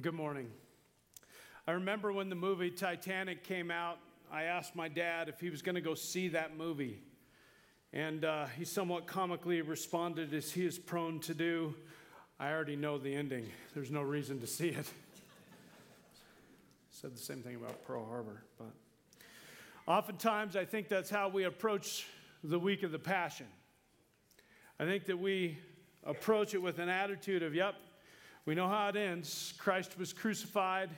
Good morning. I remember when the movie Titanic came out, I asked my dad if he was going to go see that movie. And uh, he somewhat comically responded, as he is prone to do, I already know the ending. There's no reason to see it. Said the same thing about Pearl Harbor. But oftentimes, I think that's how we approach the week of the Passion. I think that we approach it with an attitude of, yep, we know how it ends. Christ was crucified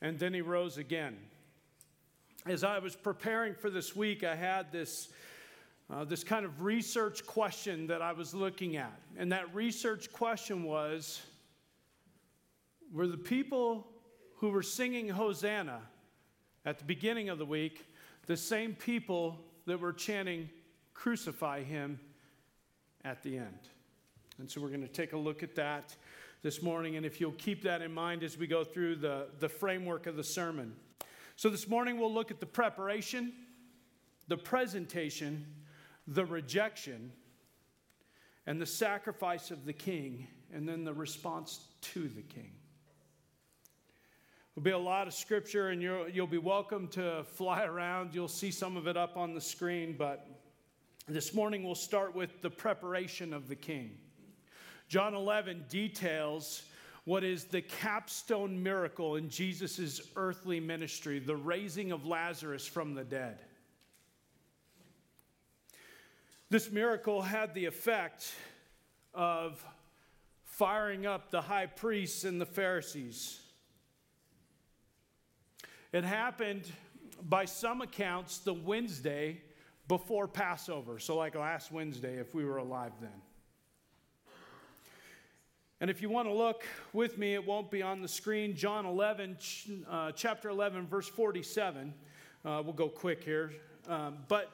and then he rose again. As I was preparing for this week, I had this, uh, this kind of research question that I was looking at. And that research question was Were the people who were singing Hosanna at the beginning of the week the same people that were chanting, Crucify him at the end? And so we're going to take a look at that this morning. And if you'll keep that in mind as we go through the, the framework of the sermon. So this morning we'll look at the preparation, the presentation, the rejection, and the sacrifice of the king, and then the response to the king. There'll be a lot of scripture, and you'll, you'll be welcome to fly around. You'll see some of it up on the screen, but this morning we'll start with the preparation of the king. John 11 details what is the capstone miracle in Jesus' earthly ministry, the raising of Lazarus from the dead. This miracle had the effect of firing up the high priests and the Pharisees. It happened, by some accounts, the Wednesday before Passover. So, like last Wednesday, if we were alive then. And if you want to look with me, it won't be on the screen. John 11, uh, chapter 11, verse 47. Uh, we'll go quick here. Um, but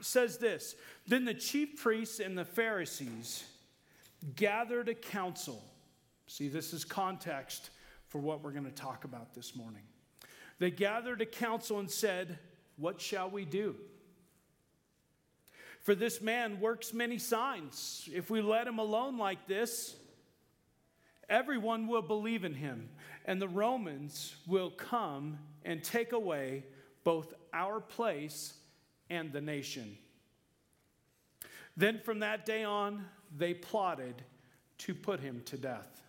says this Then the chief priests and the Pharisees gathered a council. See, this is context for what we're going to talk about this morning. They gathered a council and said, What shall we do? For this man works many signs. If we let him alone like this, everyone will believe in him, and the Romans will come and take away both our place and the nation. Then from that day on, they plotted to put him to death.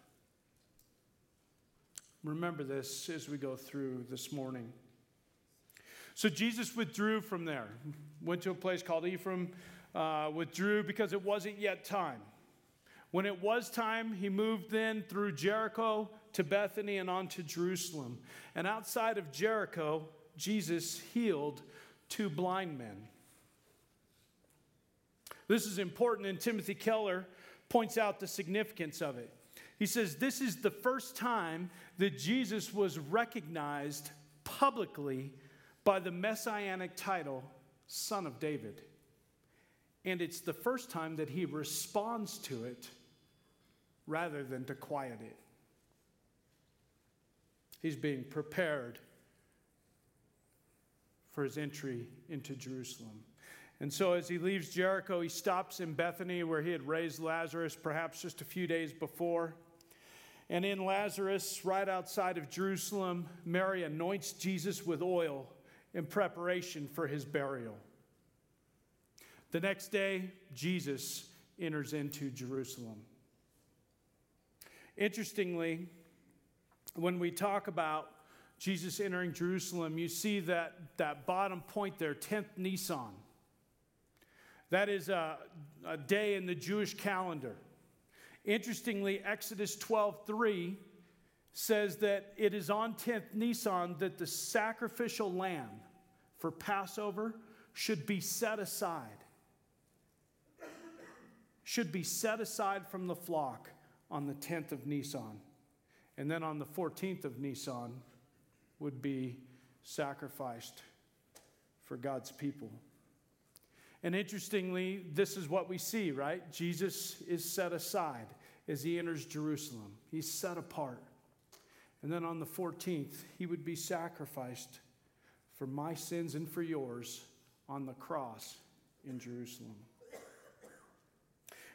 Remember this as we go through this morning. So Jesus withdrew from there, went to a place called Ephraim, uh, withdrew because it wasn't yet time. When it was time, he moved then through Jericho to Bethany and on to Jerusalem. And outside of Jericho, Jesus healed two blind men. This is important, and Timothy Keller points out the significance of it. He says, This is the first time that Jesus was recognized publicly by the messianic title, Son of David. And it's the first time that he responds to it rather than to quiet it. He's being prepared for his entry into Jerusalem. And so, as he leaves Jericho, he stops in Bethany where he had raised Lazarus perhaps just a few days before. And in Lazarus, right outside of Jerusalem, Mary anoints Jesus with oil in preparation for his burial. The next day, Jesus enters into Jerusalem. Interestingly, when we talk about Jesus entering Jerusalem, you see that, that bottom point there, 10th Nisan. That is a, a day in the Jewish calendar. Interestingly, Exodus 12:3 says that it is on 10th Nisan that the sacrificial lamb for Passover should be set aside should be set aside from the flock on the 10th of Nisan. And then on the 14th of Nisan would be sacrificed for God's people. And interestingly, this is what we see, right? Jesus is set aside as he enters Jerusalem, he's set apart. And then on the 14th, he would be sacrificed for my sins and for yours on the cross in Jerusalem.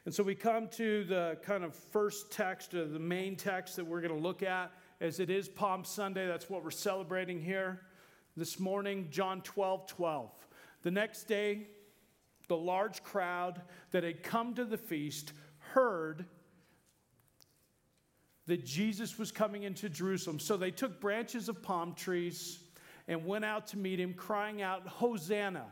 And so we come to the kind of first text, or the main text that we're going to look at as it is Palm Sunday. That's what we're celebrating here this morning, John 12 12. The next day, the large crowd that had come to the feast heard that Jesus was coming into Jerusalem. So they took branches of palm trees and went out to meet him, crying out, Hosanna!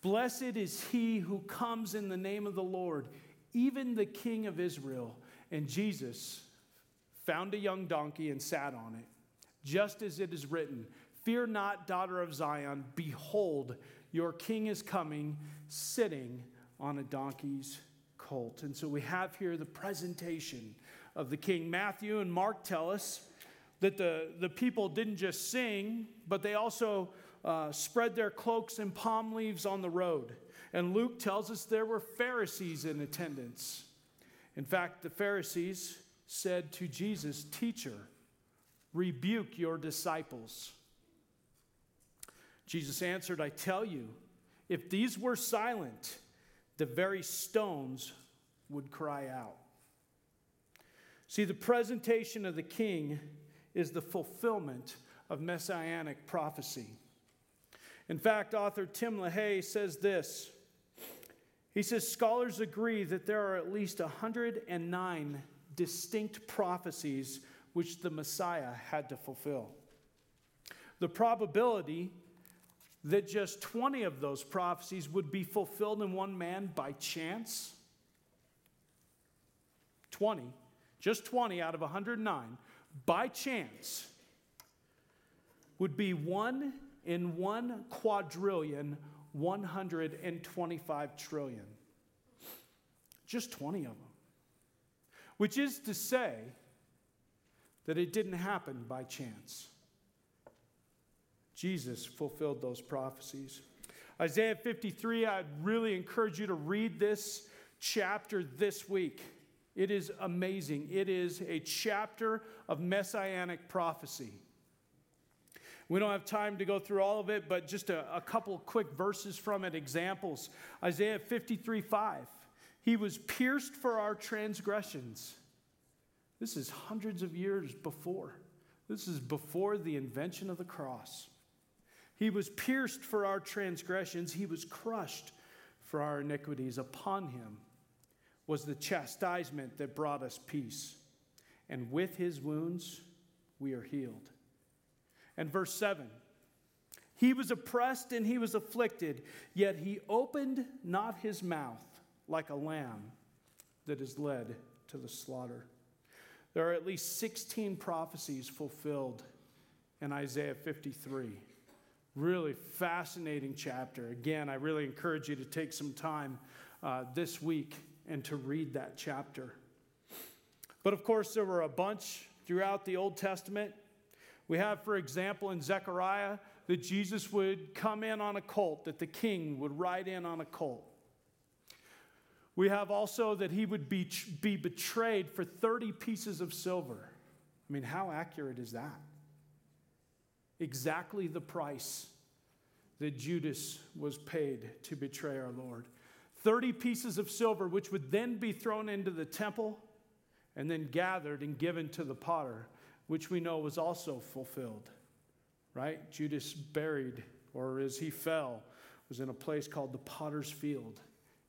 Blessed is he who comes in the name of the Lord, even the King of Israel. And Jesus found a young donkey and sat on it, just as it is written Fear not, daughter of Zion, behold, your king is coming, sitting on a donkey's colt. And so we have here the presentation of the king. Matthew and Mark tell us that the, the people didn't just sing, but they also uh, spread their cloaks and palm leaves on the road. And Luke tells us there were Pharisees in attendance. In fact, the Pharisees said to Jesus, Teacher, rebuke your disciples. Jesus answered, I tell you, if these were silent, the very stones would cry out. See, the presentation of the king is the fulfillment of messianic prophecy. In fact, author Tim LaHaye says this. He says scholars agree that there are at least 109 distinct prophecies which the Messiah had to fulfill. The probability that just 20 of those prophecies would be fulfilled in one man by chance 20, just 20 out of 109, by chance, would be one in one quadrillion, 125 trillion. Just 20 of them. Which is to say that it didn't happen by chance. Jesus fulfilled those prophecies. Isaiah 53, I'd really encourage you to read this chapter this week. It is amazing. It is a chapter of messianic prophecy. We don't have time to go through all of it, but just a, a couple quick verses from it, examples. Isaiah 53 5. He was pierced for our transgressions. This is hundreds of years before. This is before the invention of the cross. He was pierced for our transgressions, he was crushed for our iniquities. Upon him was the chastisement that brought us peace. And with his wounds, we are healed. And verse 7 He was oppressed and he was afflicted, yet he opened not his mouth like a lamb that is led to the slaughter. There are at least 16 prophecies fulfilled in Isaiah 53. Really fascinating chapter. Again, I really encourage you to take some time uh, this week and to read that chapter. But of course, there were a bunch throughout the Old Testament. We have, for example, in Zechariah, that Jesus would come in on a colt, that the king would ride in on a colt. We have also that he would be, be betrayed for 30 pieces of silver. I mean, how accurate is that? exactly the price that Judas was paid to betray our Lord. 30 pieces of silver, which would then be thrown into the temple and then gathered and given to the potter, which we know was also fulfilled. Right? Judas buried, or as he fell, was in a place called the potter's field.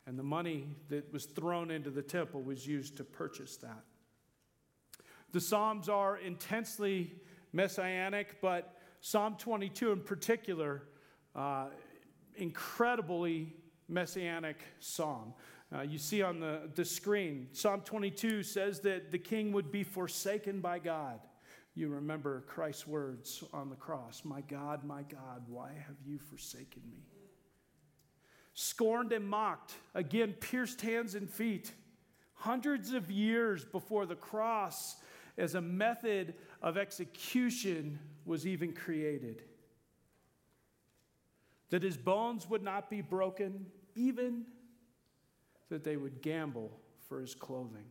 And the money that was thrown into the temple was used to purchase that. The Psalms are intensely messianic, but Psalm 22 in particular, uh, incredibly messianic psalm. Uh, you see on the, the screen, Psalm 22 says that the king would be forsaken by God. You remember Christ's words on the cross My God, my God, why have you forsaken me? Scorned and mocked, again, pierced hands and feet. Hundreds of years before the cross, as a method of execution was even created. That his bones would not be broken, even that they would gamble for his clothing.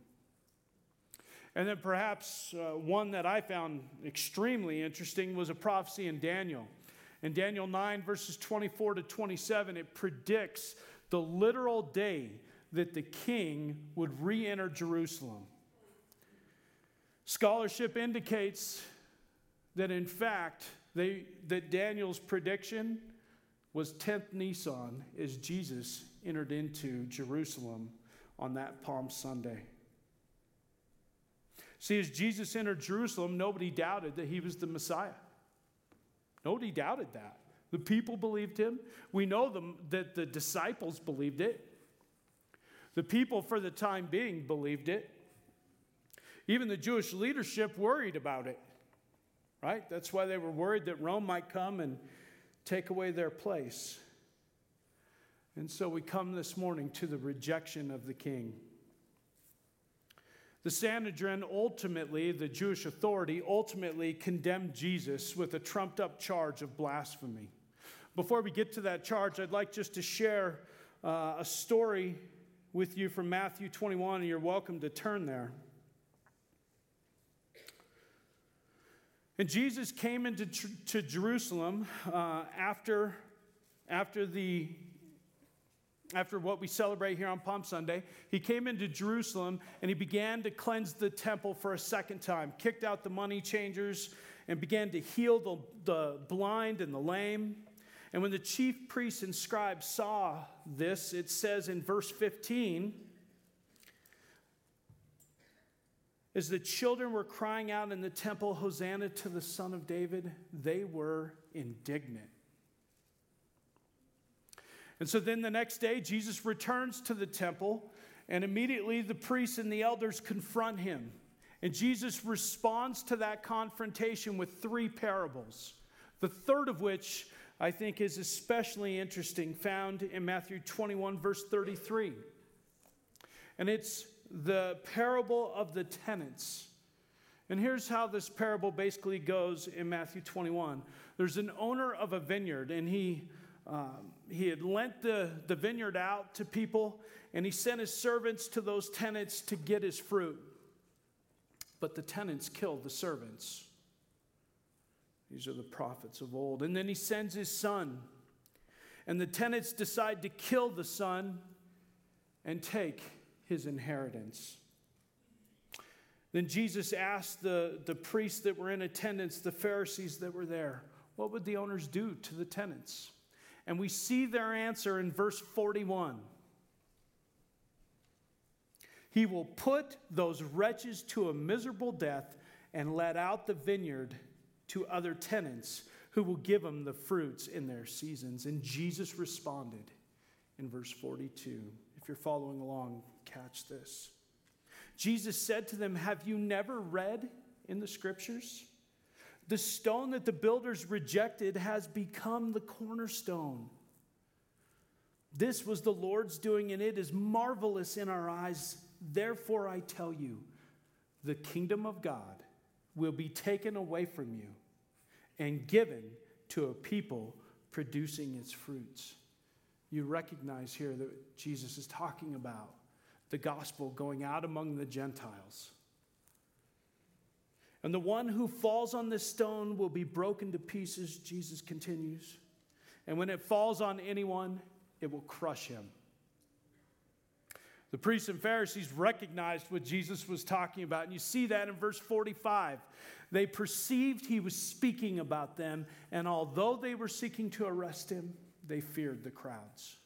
And then perhaps uh, one that I found extremely interesting was a prophecy in Daniel. In Daniel 9, verses 24 to 27, it predicts the literal day that the king would re enter Jerusalem. Scholarship indicates that in fact, they, that Daniel's prediction was 10th Nisan as Jesus entered into Jerusalem on that Palm Sunday. See, as Jesus entered Jerusalem, nobody doubted that he was the Messiah. Nobody doubted that. The people believed him. We know them, that the disciples believed it. The people, for the time being, believed it. Even the Jewish leadership worried about it, right? That's why they were worried that Rome might come and take away their place. And so we come this morning to the rejection of the king. The Sanhedrin ultimately, the Jewish authority, ultimately condemned Jesus with a trumped up charge of blasphemy. Before we get to that charge, I'd like just to share uh, a story with you from Matthew 21, and you're welcome to turn there. And Jesus came into to Jerusalem uh, after, after, the, after what we celebrate here on Palm Sunday. He came into Jerusalem and he began to cleanse the temple for a second time, kicked out the money changers, and began to heal the, the blind and the lame. And when the chief priests and scribes saw this, it says in verse 15, As the children were crying out in the temple, Hosanna to the Son of David, they were indignant. And so then the next day, Jesus returns to the temple, and immediately the priests and the elders confront him. And Jesus responds to that confrontation with three parables, the third of which I think is especially interesting, found in Matthew 21, verse 33. And it's the parable of the tenants. And here's how this parable basically goes in Matthew 21. There's an owner of a vineyard, and he, um, he had lent the, the vineyard out to people, and he sent his servants to those tenants to get his fruit. But the tenants killed the servants. These are the prophets of old. And then he sends his son, and the tenants decide to kill the son and take his inheritance. Then Jesus asked the, the priests that were in attendance, the Pharisees that were there, what would the owners do to the tenants? And we see their answer in verse 41. He will put those wretches to a miserable death and let out the vineyard to other tenants who will give them the fruits in their seasons. And Jesus responded in verse 42. If you're following along, catch this. Jesus said to them, Have you never read in the scriptures? The stone that the builders rejected has become the cornerstone. This was the Lord's doing, and it is marvelous in our eyes. Therefore, I tell you, the kingdom of God will be taken away from you and given to a people producing its fruits. You recognize here that Jesus is talking about the gospel going out among the Gentiles. And the one who falls on this stone will be broken to pieces, Jesus continues. And when it falls on anyone, it will crush him. The priests and Pharisees recognized what Jesus was talking about. And you see that in verse 45. They perceived he was speaking about them, and although they were seeking to arrest him, they feared the crowds.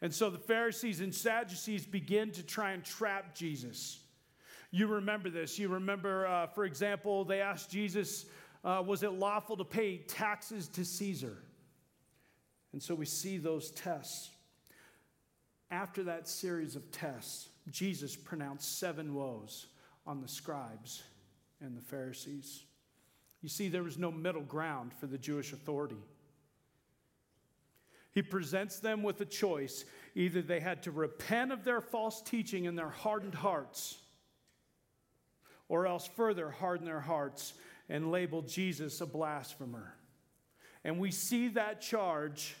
And so the Pharisees and Sadducees begin to try and trap Jesus. You remember this. You remember, uh, for example, they asked Jesus, uh, was it lawful to pay taxes to Caesar? And so we see those tests. After that series of tests, Jesus pronounced seven woes on the scribes and the Pharisees. You see, there was no middle ground for the Jewish authority. He presents them with a choice. Either they had to repent of their false teaching in their hardened hearts, or else further harden their hearts and label Jesus a blasphemer. And we see that charge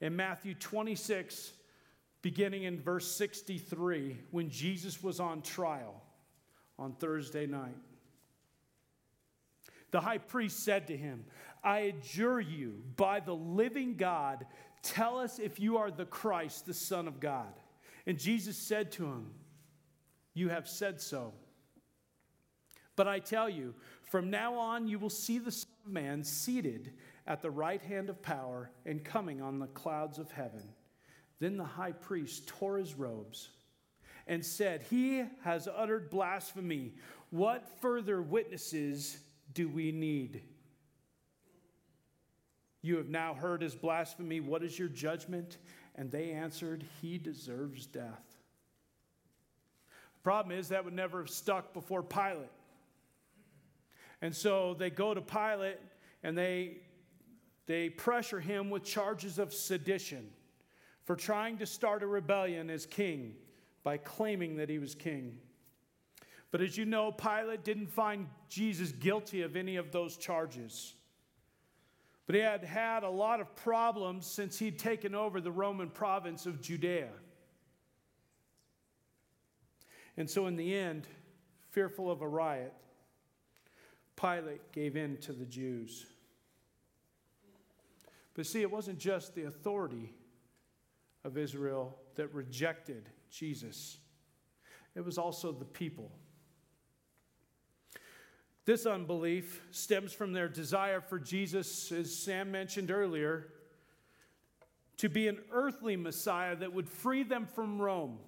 in Matthew 26, beginning in verse 63, when Jesus was on trial on Thursday night. The high priest said to him, I adjure you by the living God, tell us if you are the Christ, the Son of God. And Jesus said to him, You have said so. But I tell you, from now on you will see the Son of Man seated at the right hand of power and coming on the clouds of heaven. Then the high priest tore his robes and said, He has uttered blasphemy. What further witnesses do we need? You have now heard his blasphemy. What is your judgment? And they answered, He deserves death. The problem is that would never have stuck before Pilate. And so they go to Pilate and they, they pressure him with charges of sedition for trying to start a rebellion as king by claiming that he was king. But as you know, Pilate didn't find Jesus guilty of any of those charges. But he had had a lot of problems since he'd taken over the Roman province of Judea. And so, in the end, fearful of a riot, Pilate gave in to the Jews. But see, it wasn't just the authority of Israel that rejected Jesus, it was also the people. This unbelief stems from their desire for Jesus, as Sam mentioned earlier, to be an earthly Messiah that would free them from Rome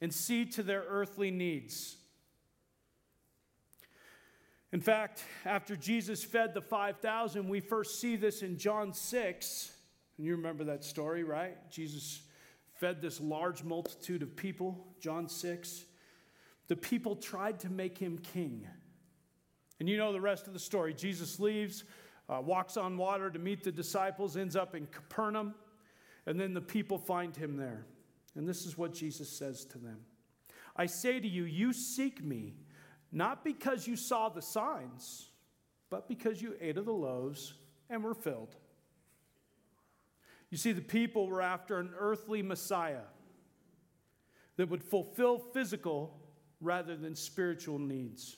and see to their earthly needs. In fact, after Jesus fed the 5,000, we first see this in John 6. And you remember that story, right? Jesus fed this large multitude of people, John 6. The people tried to make him king. And you know the rest of the story. Jesus leaves, uh, walks on water to meet the disciples, ends up in Capernaum, and then the people find him there. And this is what Jesus says to them I say to you, you seek me, not because you saw the signs, but because you ate of the loaves and were filled. You see, the people were after an earthly Messiah that would fulfill physical rather than spiritual needs.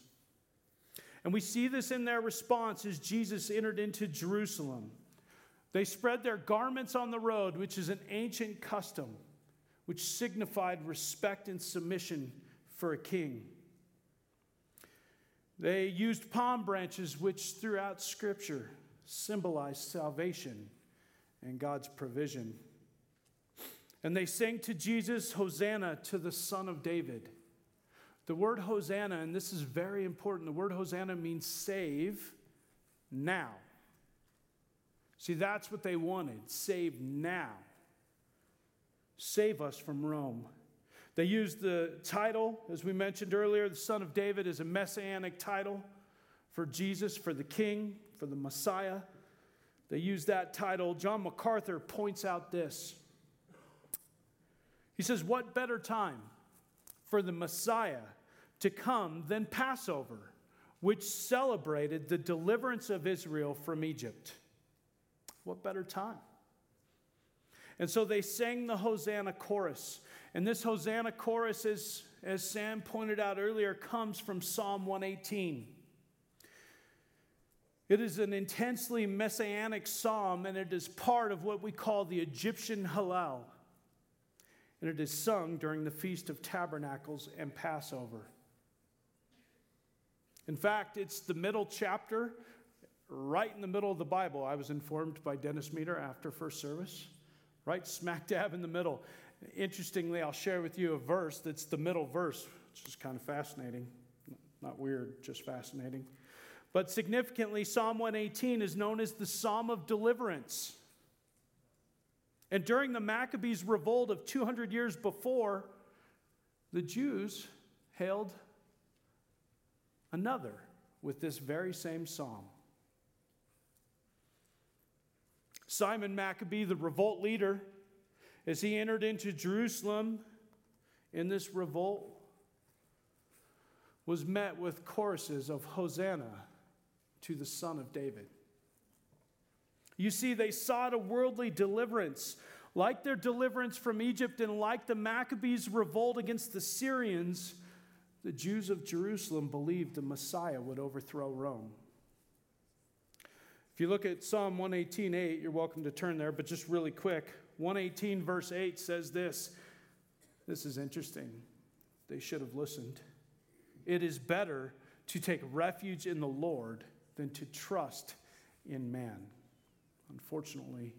And we see this in their response as Jesus entered into Jerusalem. They spread their garments on the road, which is an ancient custom, which signified respect and submission for a king. They used palm branches, which throughout Scripture symbolize salvation and God's provision. And they sang to Jesus, Hosanna to the Son of David. The word Hosanna, and this is very important, the word Hosanna means save now. See, that's what they wanted save now. Save us from Rome. They used the title, as we mentioned earlier, the Son of David is a messianic title for Jesus, for the King, for the Messiah. They used that title. John MacArthur points out this. He says, What better time for the Messiah to come than Passover, which celebrated the deliverance of Israel from Egypt? What better time? And so they sang the Hosanna chorus. And this Hosanna chorus, is, as Sam pointed out earlier, comes from Psalm 118. It is an intensely messianic psalm, and it is part of what we call the Egyptian Hallel. And it is sung during the Feast of Tabernacles and Passover. In fact, it's the middle chapter, right in the middle of the Bible. I was informed by Dennis Meter after first service, right smack dab in the middle. Interestingly, I'll share with you a verse that's the middle verse, which is kind of fascinating. Not weird, just fascinating. But significantly, Psalm 118 is known as the Psalm of Deliverance. And during the Maccabees' revolt of 200 years before, the Jews hailed another with this very same psalm. Simon Maccabee, the revolt leader, as he entered into Jerusalem in this revolt, was met with choruses of Hosanna to the Son of David. You see, they sought a worldly deliverance, like their deliverance from Egypt and like the Maccabees' revolt against the Syrians. The Jews of Jerusalem believed the Messiah would overthrow Rome. If you look at Psalm 118:8, you're welcome to turn there, but just really quick. 118 verse 8 says this. This is interesting. They should have listened. It is better to take refuge in the Lord than to trust in man. Unfortunately,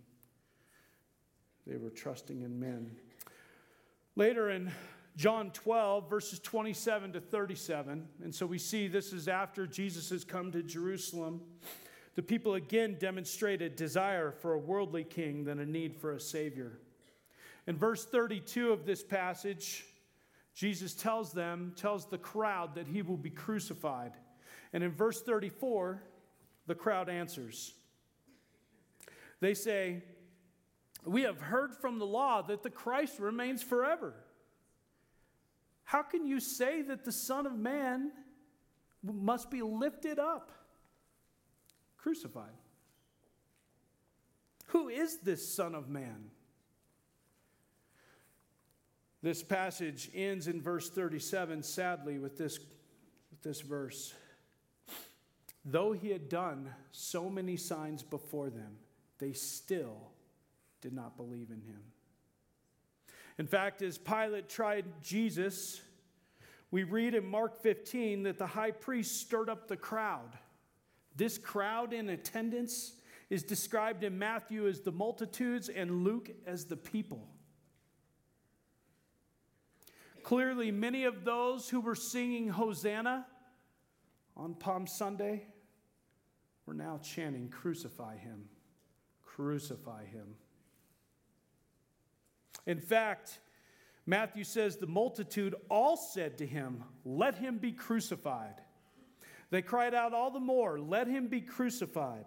they were trusting in men. Later in John 12, verses 27 to 37, and so we see this is after Jesus has come to Jerusalem. The people again demonstrated desire for a worldly king than a need for a savior. In verse 32 of this passage, Jesus tells them, tells the crowd that he will be crucified. And in verse 34, the crowd answers. They say, We have heard from the law that the Christ remains forever. How can you say that the Son of Man must be lifted up, crucified? Who is this Son of Man? This passage ends in verse 37, sadly, with this, with this verse. Though he had done so many signs before them, they still did not believe in him. In fact, as Pilate tried Jesus, we read in Mark 15 that the high priest stirred up the crowd. This crowd in attendance is described in Matthew as the multitudes and Luke as the people. Clearly, many of those who were singing Hosanna on Palm Sunday were now chanting, Crucify him, crucify him. In fact, Matthew says the multitude all said to him, Let him be crucified. They cried out all the more, Let him be crucified.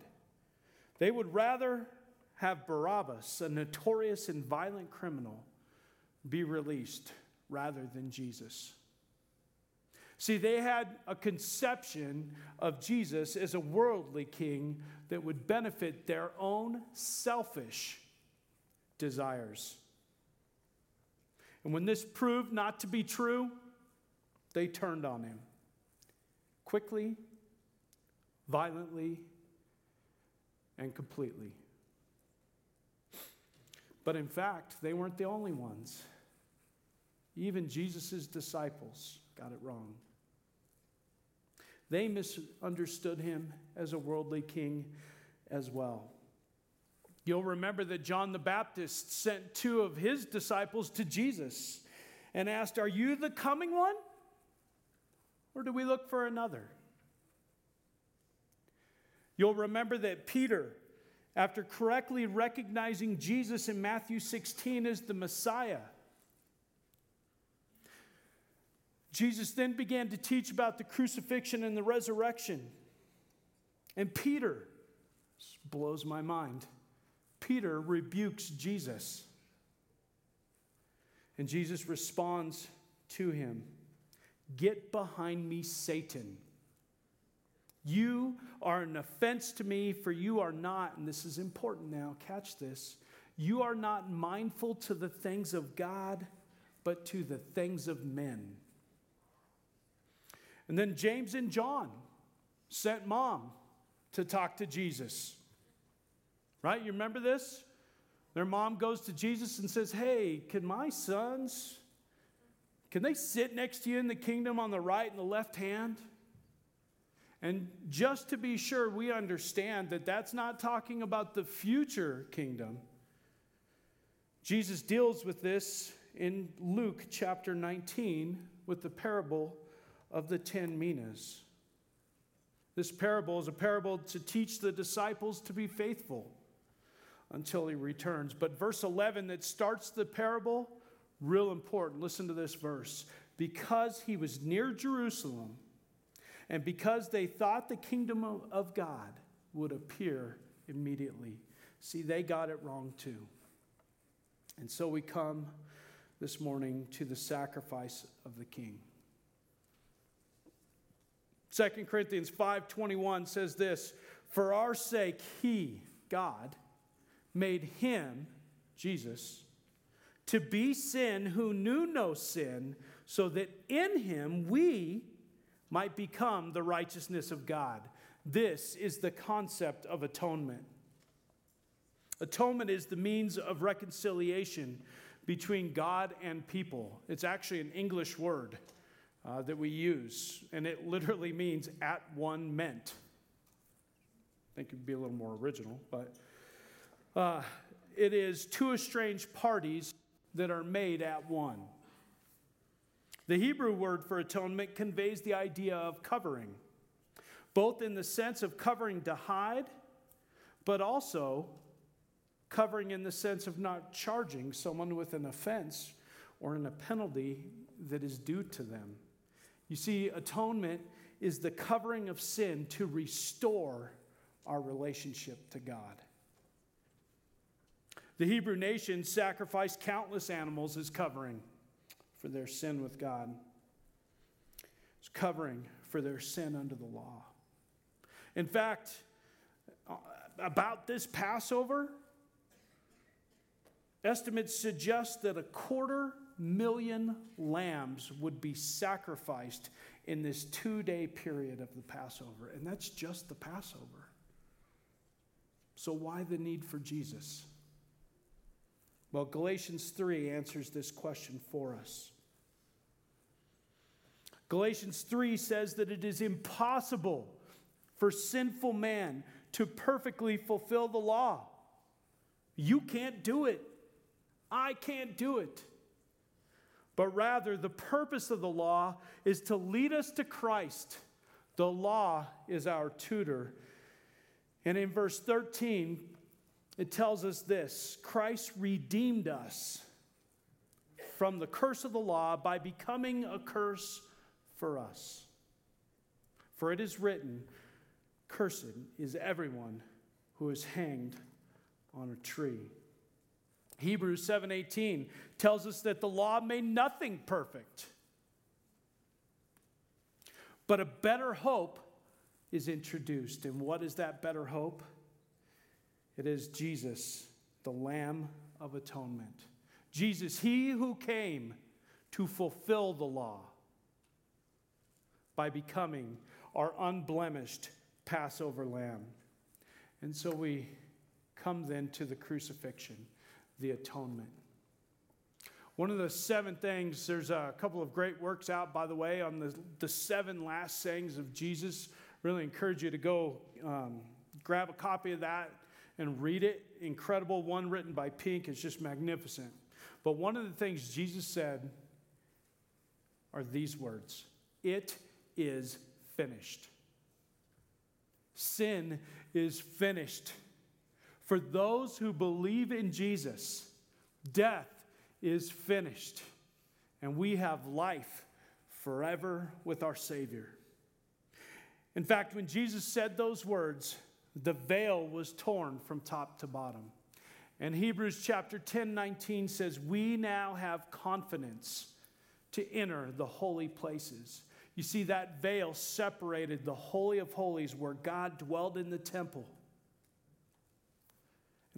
They would rather have Barabbas, a notorious and violent criminal, be released rather than Jesus. See, they had a conception of Jesus as a worldly king that would benefit their own selfish desires. And when this proved not to be true, they turned on him quickly, violently, and completely. But in fact, they weren't the only ones. Even Jesus' disciples got it wrong. They misunderstood him as a worldly king as well. You'll remember that John the Baptist sent two of his disciples to Jesus and asked, Are you the coming one? Or do we look for another? You'll remember that Peter, after correctly recognizing Jesus in Matthew 16 as the Messiah, Jesus then began to teach about the crucifixion and the resurrection. And Peter, blows my mind, Peter rebukes Jesus. And Jesus responds to him Get behind me, Satan. You are an offense to me, for you are not, and this is important now, catch this. You are not mindful to the things of God, but to the things of men. And then James and John sent mom to talk to Jesus. Right? You remember this? Their mom goes to Jesus and says, Hey, can my sons, can they sit next to you in the kingdom on the right and the left hand? And just to be sure we understand that that's not talking about the future kingdom, Jesus deals with this in Luke chapter 19 with the parable of the ten minas. This parable is a parable to teach the disciples to be faithful until he returns. But verse 11 that starts the parable, real important. Listen to this verse. Because he was near Jerusalem, and because they thought the kingdom of God would appear immediately. See, they got it wrong too. And so we come this morning to the sacrifice of the king. 2 Corinthians 5:21 says this, "For our sake he, God, made him, Jesus, to be sin who knew no sin, so that in him we might become the righteousness of God." This is the concept of atonement. Atonement is the means of reconciliation between God and people. It's actually an English word. uh, that we use, and it literally means at one meant. I think it'd be a little more original, but uh, it is two estranged parties that are made at one. The Hebrew word for atonement conveys the idea of covering, both in the sense of covering to hide, but also covering in the sense of not charging someone with an offense or in a penalty that is due to them. You see, atonement is the covering of sin to restore our relationship to God. The Hebrew nation sacrificed countless animals as covering for their sin with God, as covering for their sin under the law. In fact, uh, about this Passover, estimates suggest that a quarter million lambs would be sacrificed in this two day period of the Passover. And that's just the Passover. So, why the need for Jesus? Well, Galatians 3 answers this question for us. Galatians 3 says that it is impossible for sinful man to perfectly fulfill the law. You can't do it. I can't do it. But rather, the purpose of the law is to lead us to Christ. The law is our tutor. And in verse 13, it tells us this Christ redeemed us from the curse of the law by becoming a curse for us. For it is written, Cursed is everyone who is hanged on a tree. Hebrews 7:18 tells us that the law made nothing perfect. But a better hope is introduced. And what is that better hope? It is Jesus, the Lamb of Atonement. Jesus, he who came to fulfill the law by becoming our unblemished Passover lamb. And so we come then to the crucifixion the atonement. One of the seven things, there's a couple of great works out, by the way, on the, the seven last sayings of Jesus. Really encourage you to go um, grab a copy of that and read it. Incredible. One written by Pink is just magnificent. But one of the things Jesus said are these words It is finished. Sin is finished. For those who believe in Jesus, death is finished, and we have life forever with our Savior. In fact, when Jesus said those words, the veil was torn from top to bottom. And Hebrews chapter 10 19 says, We now have confidence to enter the holy places. You see, that veil separated the Holy of Holies where God dwelled in the temple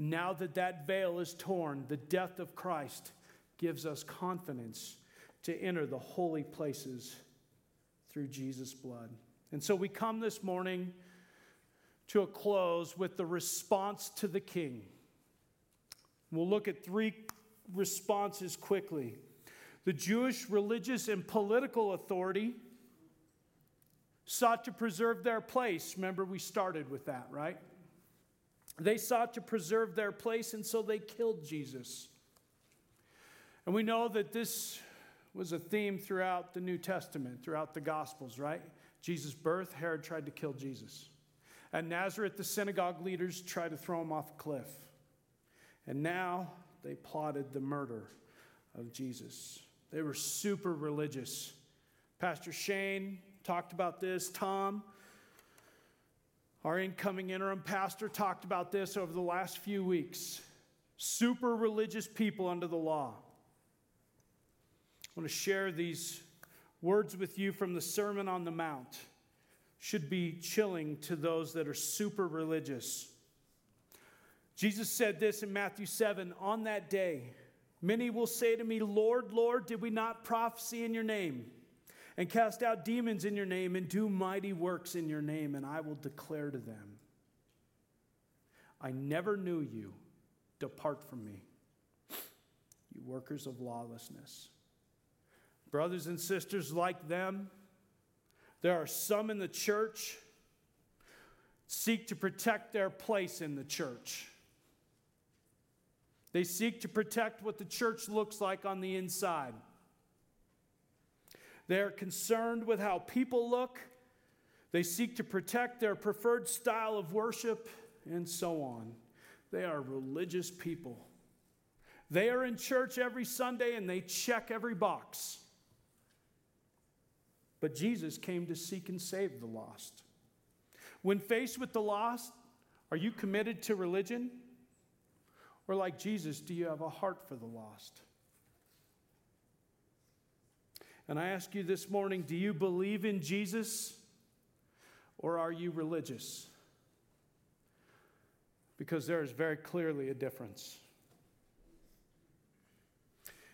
now that that veil is torn, the death of Christ gives us confidence to enter the holy places through Jesus' blood. And so we come this morning to a close with the response to the king. We'll look at three responses quickly. The Jewish religious and political authority sought to preserve their place. Remember, we started with that, right? They sought to preserve their place, and so they killed Jesus. And we know that this was a theme throughout the New Testament, throughout the Gospels, right? Jesus' birth, Herod tried to kill Jesus. At Nazareth, the synagogue leaders tried to throw him off a cliff. And now they plotted the murder of Jesus. They were super religious. Pastor Shane talked about this. Tom our incoming interim pastor talked about this over the last few weeks. Super religious people under the law. I want to share these words with you from the Sermon on the Mount. Should be chilling to those that are super religious. Jesus said this in Matthew 7 On that day, many will say to me, Lord, Lord, did we not prophesy in your name? and cast out demons in your name and do mighty works in your name, and I will declare to them, I never knew you. Depart from me, you workers of lawlessness. brothers and sisters like them. There are some in the church seek to protect their place in the church. They seek to protect what the church looks like on the inside. They're concerned with how people look. They seek to protect their preferred style of worship, and so on. They are religious people. They are in church every Sunday and they check every box. But Jesus came to seek and save the lost. When faced with the lost, are you committed to religion? Or, like Jesus, do you have a heart for the lost? And I ask you this morning do you believe in Jesus or are you religious? Because there is very clearly a difference.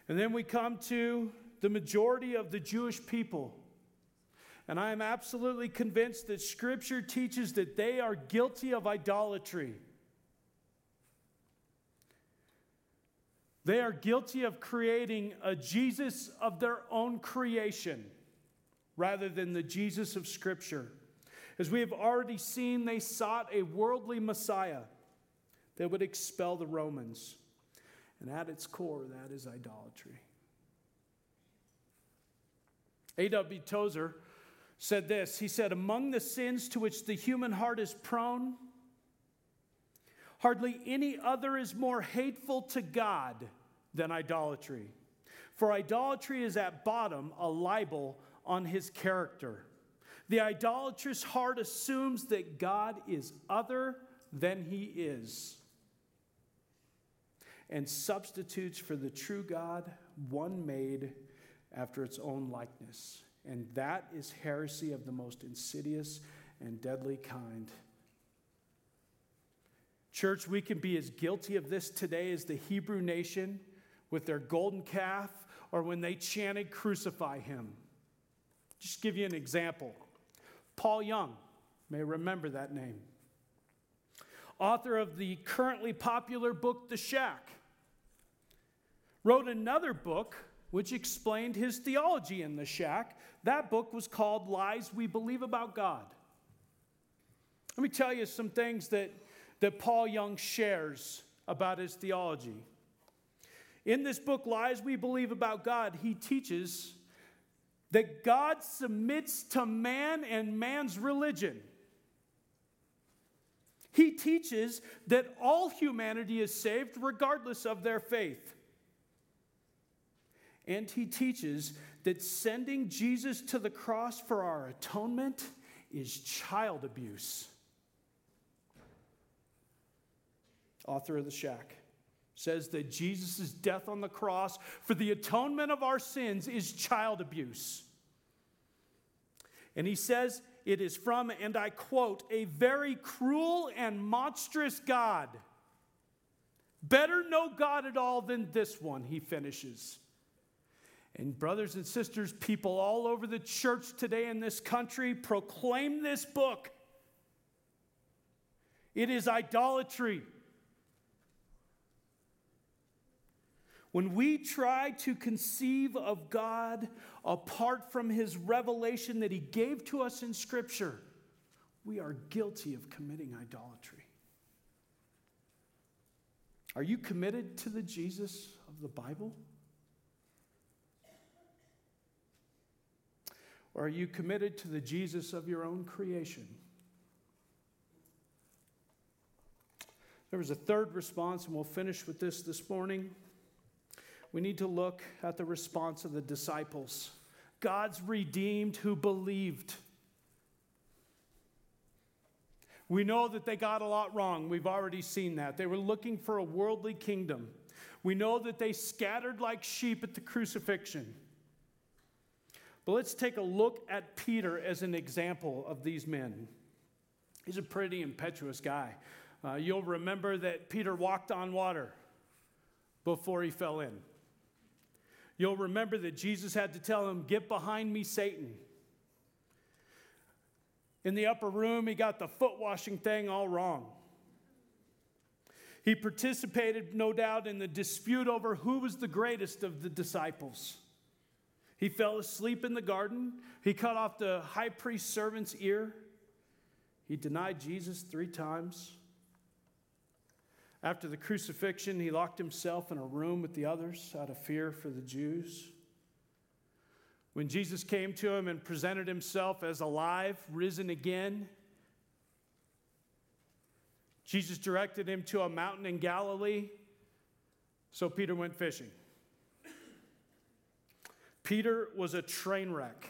And then we come to the majority of the Jewish people. And I am absolutely convinced that Scripture teaches that they are guilty of idolatry. They are guilty of creating a Jesus of their own creation rather than the Jesus of Scripture. As we have already seen, they sought a worldly Messiah that would expel the Romans. And at its core, that is idolatry. A.W. Tozer said this He said, Among the sins to which the human heart is prone, hardly any other is more hateful to God than idolatry. For idolatry is at bottom a libel on his character. The idolatrous heart assumes that God is other than he is and substitutes for the true God one made after its own likeness. And that is heresy of the most insidious and deadly kind. Church, we can be as guilty of this today as the Hebrew nation with their golden calf or when they chanted, Crucify him. Just give you an example. Paul Young, may remember that name. Author of the currently popular book, The Shack wrote another book which explained his theology in the shack. That book was called Lies We Believe About God. Let me tell you some things that, that Paul Young shares about his theology. In this book, Lies We Believe About God, he teaches that God submits to man and man's religion. He teaches that all humanity is saved regardless of their faith. And he teaches that sending Jesus to the cross for our atonement is child abuse. Author of The Shack says that Jesus' death on the cross for the atonement of our sins is child abuse. And he says it is from, and I quote, a very cruel and monstrous God. Better no God at all than this one, he finishes. And, brothers and sisters, people all over the church today in this country proclaim this book. It is idolatry. When we try to conceive of God apart from his revelation that he gave to us in Scripture, we are guilty of committing idolatry. Are you committed to the Jesus of the Bible? Or are you committed to the Jesus of your own creation? There was a third response, and we'll finish with this this morning. We need to look at the response of the disciples God's redeemed who believed. We know that they got a lot wrong. We've already seen that. They were looking for a worldly kingdom. We know that they scattered like sheep at the crucifixion. But let's take a look at Peter as an example of these men. He's a pretty impetuous guy. Uh, you'll remember that Peter walked on water before he fell in. You'll remember that Jesus had to tell him, Get behind me, Satan. In the upper room, he got the foot washing thing all wrong. He participated, no doubt, in the dispute over who was the greatest of the disciples. He fell asleep in the garden. He cut off the high priest's servant's ear. He denied Jesus three times. After the crucifixion, he locked himself in a room with the others out of fear for the Jews. When Jesus came to him and presented himself as alive, risen again, Jesus directed him to a mountain in Galilee, so Peter went fishing. Peter was a train wreck.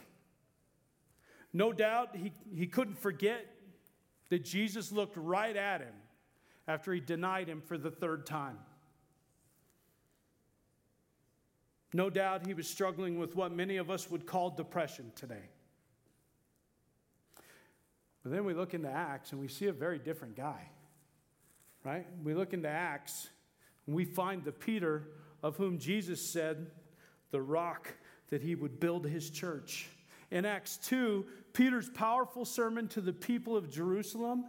No doubt he, he couldn't forget that Jesus looked right at him after he denied him for the third time. No doubt he was struggling with what many of us would call depression today. But then we look into Acts and we see a very different guy, right? We look into Acts and we find the Peter of whom Jesus said, the rock that he would build his church. In Acts 2, Peter's powerful sermon to the people of Jerusalem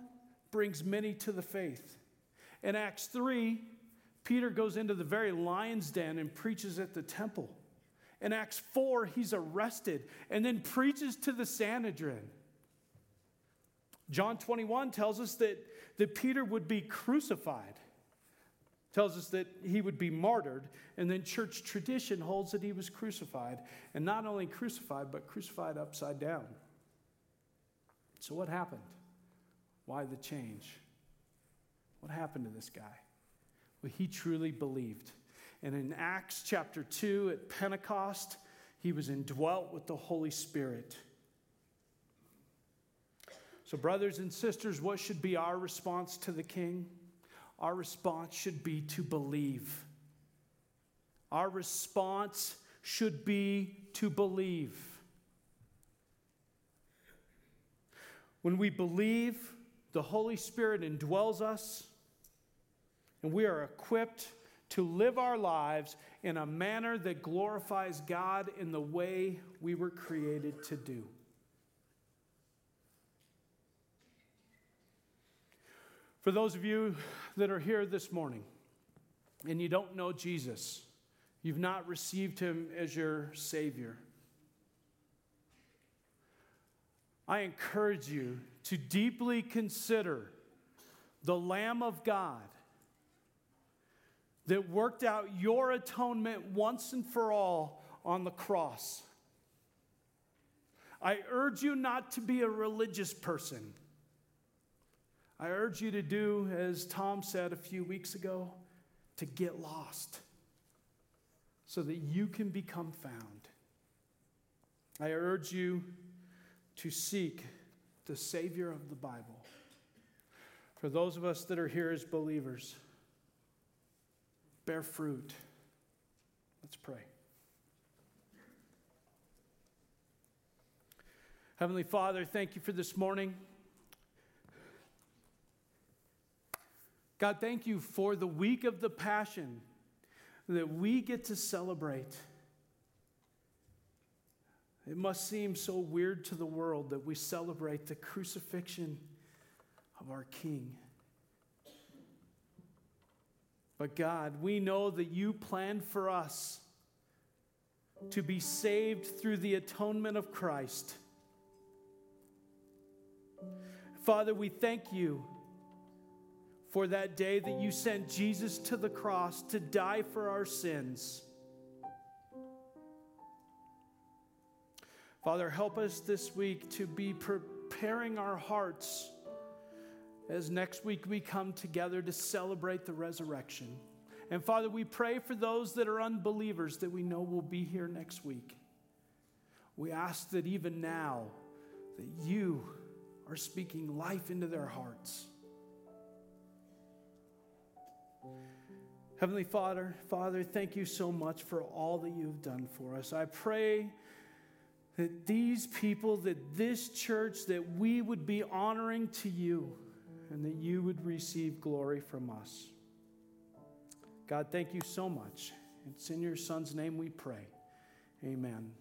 brings many to the faith. In Acts 3, Peter goes into the very lion's den and preaches at the temple. In Acts 4, he's arrested and then preaches to the Sanhedrin. John 21 tells us that, that Peter would be crucified tells us that he would be martyred, and then church tradition holds that he was crucified, and not only crucified, but crucified upside down. So, what happened? Why the change? What happened to this guy? Well, he truly believed. And in Acts chapter 2 at Pentecost, he was indwelt with the Holy Spirit. So, brothers and sisters, what should be our response to the King? Our response should be to believe. Our response should be to believe. When we believe, the Holy Spirit indwells us, and we are equipped to live our lives in a manner that glorifies God in the way we were created to do. For those of you that are here this morning and you don't know Jesus, you've not received him as your Savior, I encourage you to deeply consider the Lamb of God that worked out your atonement once and for all on the cross. I urge you not to be a religious person. I urge you to do, as Tom said a few weeks ago, to get lost so that you can become found. I urge you to seek the Savior of the Bible. For those of us that are here as believers, bear fruit. Let's pray. Heavenly Father, thank you for this morning. God, thank you for the week of the Passion that we get to celebrate. It must seem so weird to the world that we celebrate the crucifixion of our King. But God, we know that you planned for us to be saved through the atonement of Christ. Father, we thank you for that day that you sent Jesus to the cross to die for our sins. Father, help us this week to be preparing our hearts as next week we come together to celebrate the resurrection. And Father, we pray for those that are unbelievers that we know will be here next week. We ask that even now that you are speaking life into their hearts. Heavenly Father, Father, thank you so much for all that you've done for us. I pray that these people, that this church, that we would be honoring to you and that you would receive glory from us. God, thank you so much. It's in your Son's name we pray. Amen.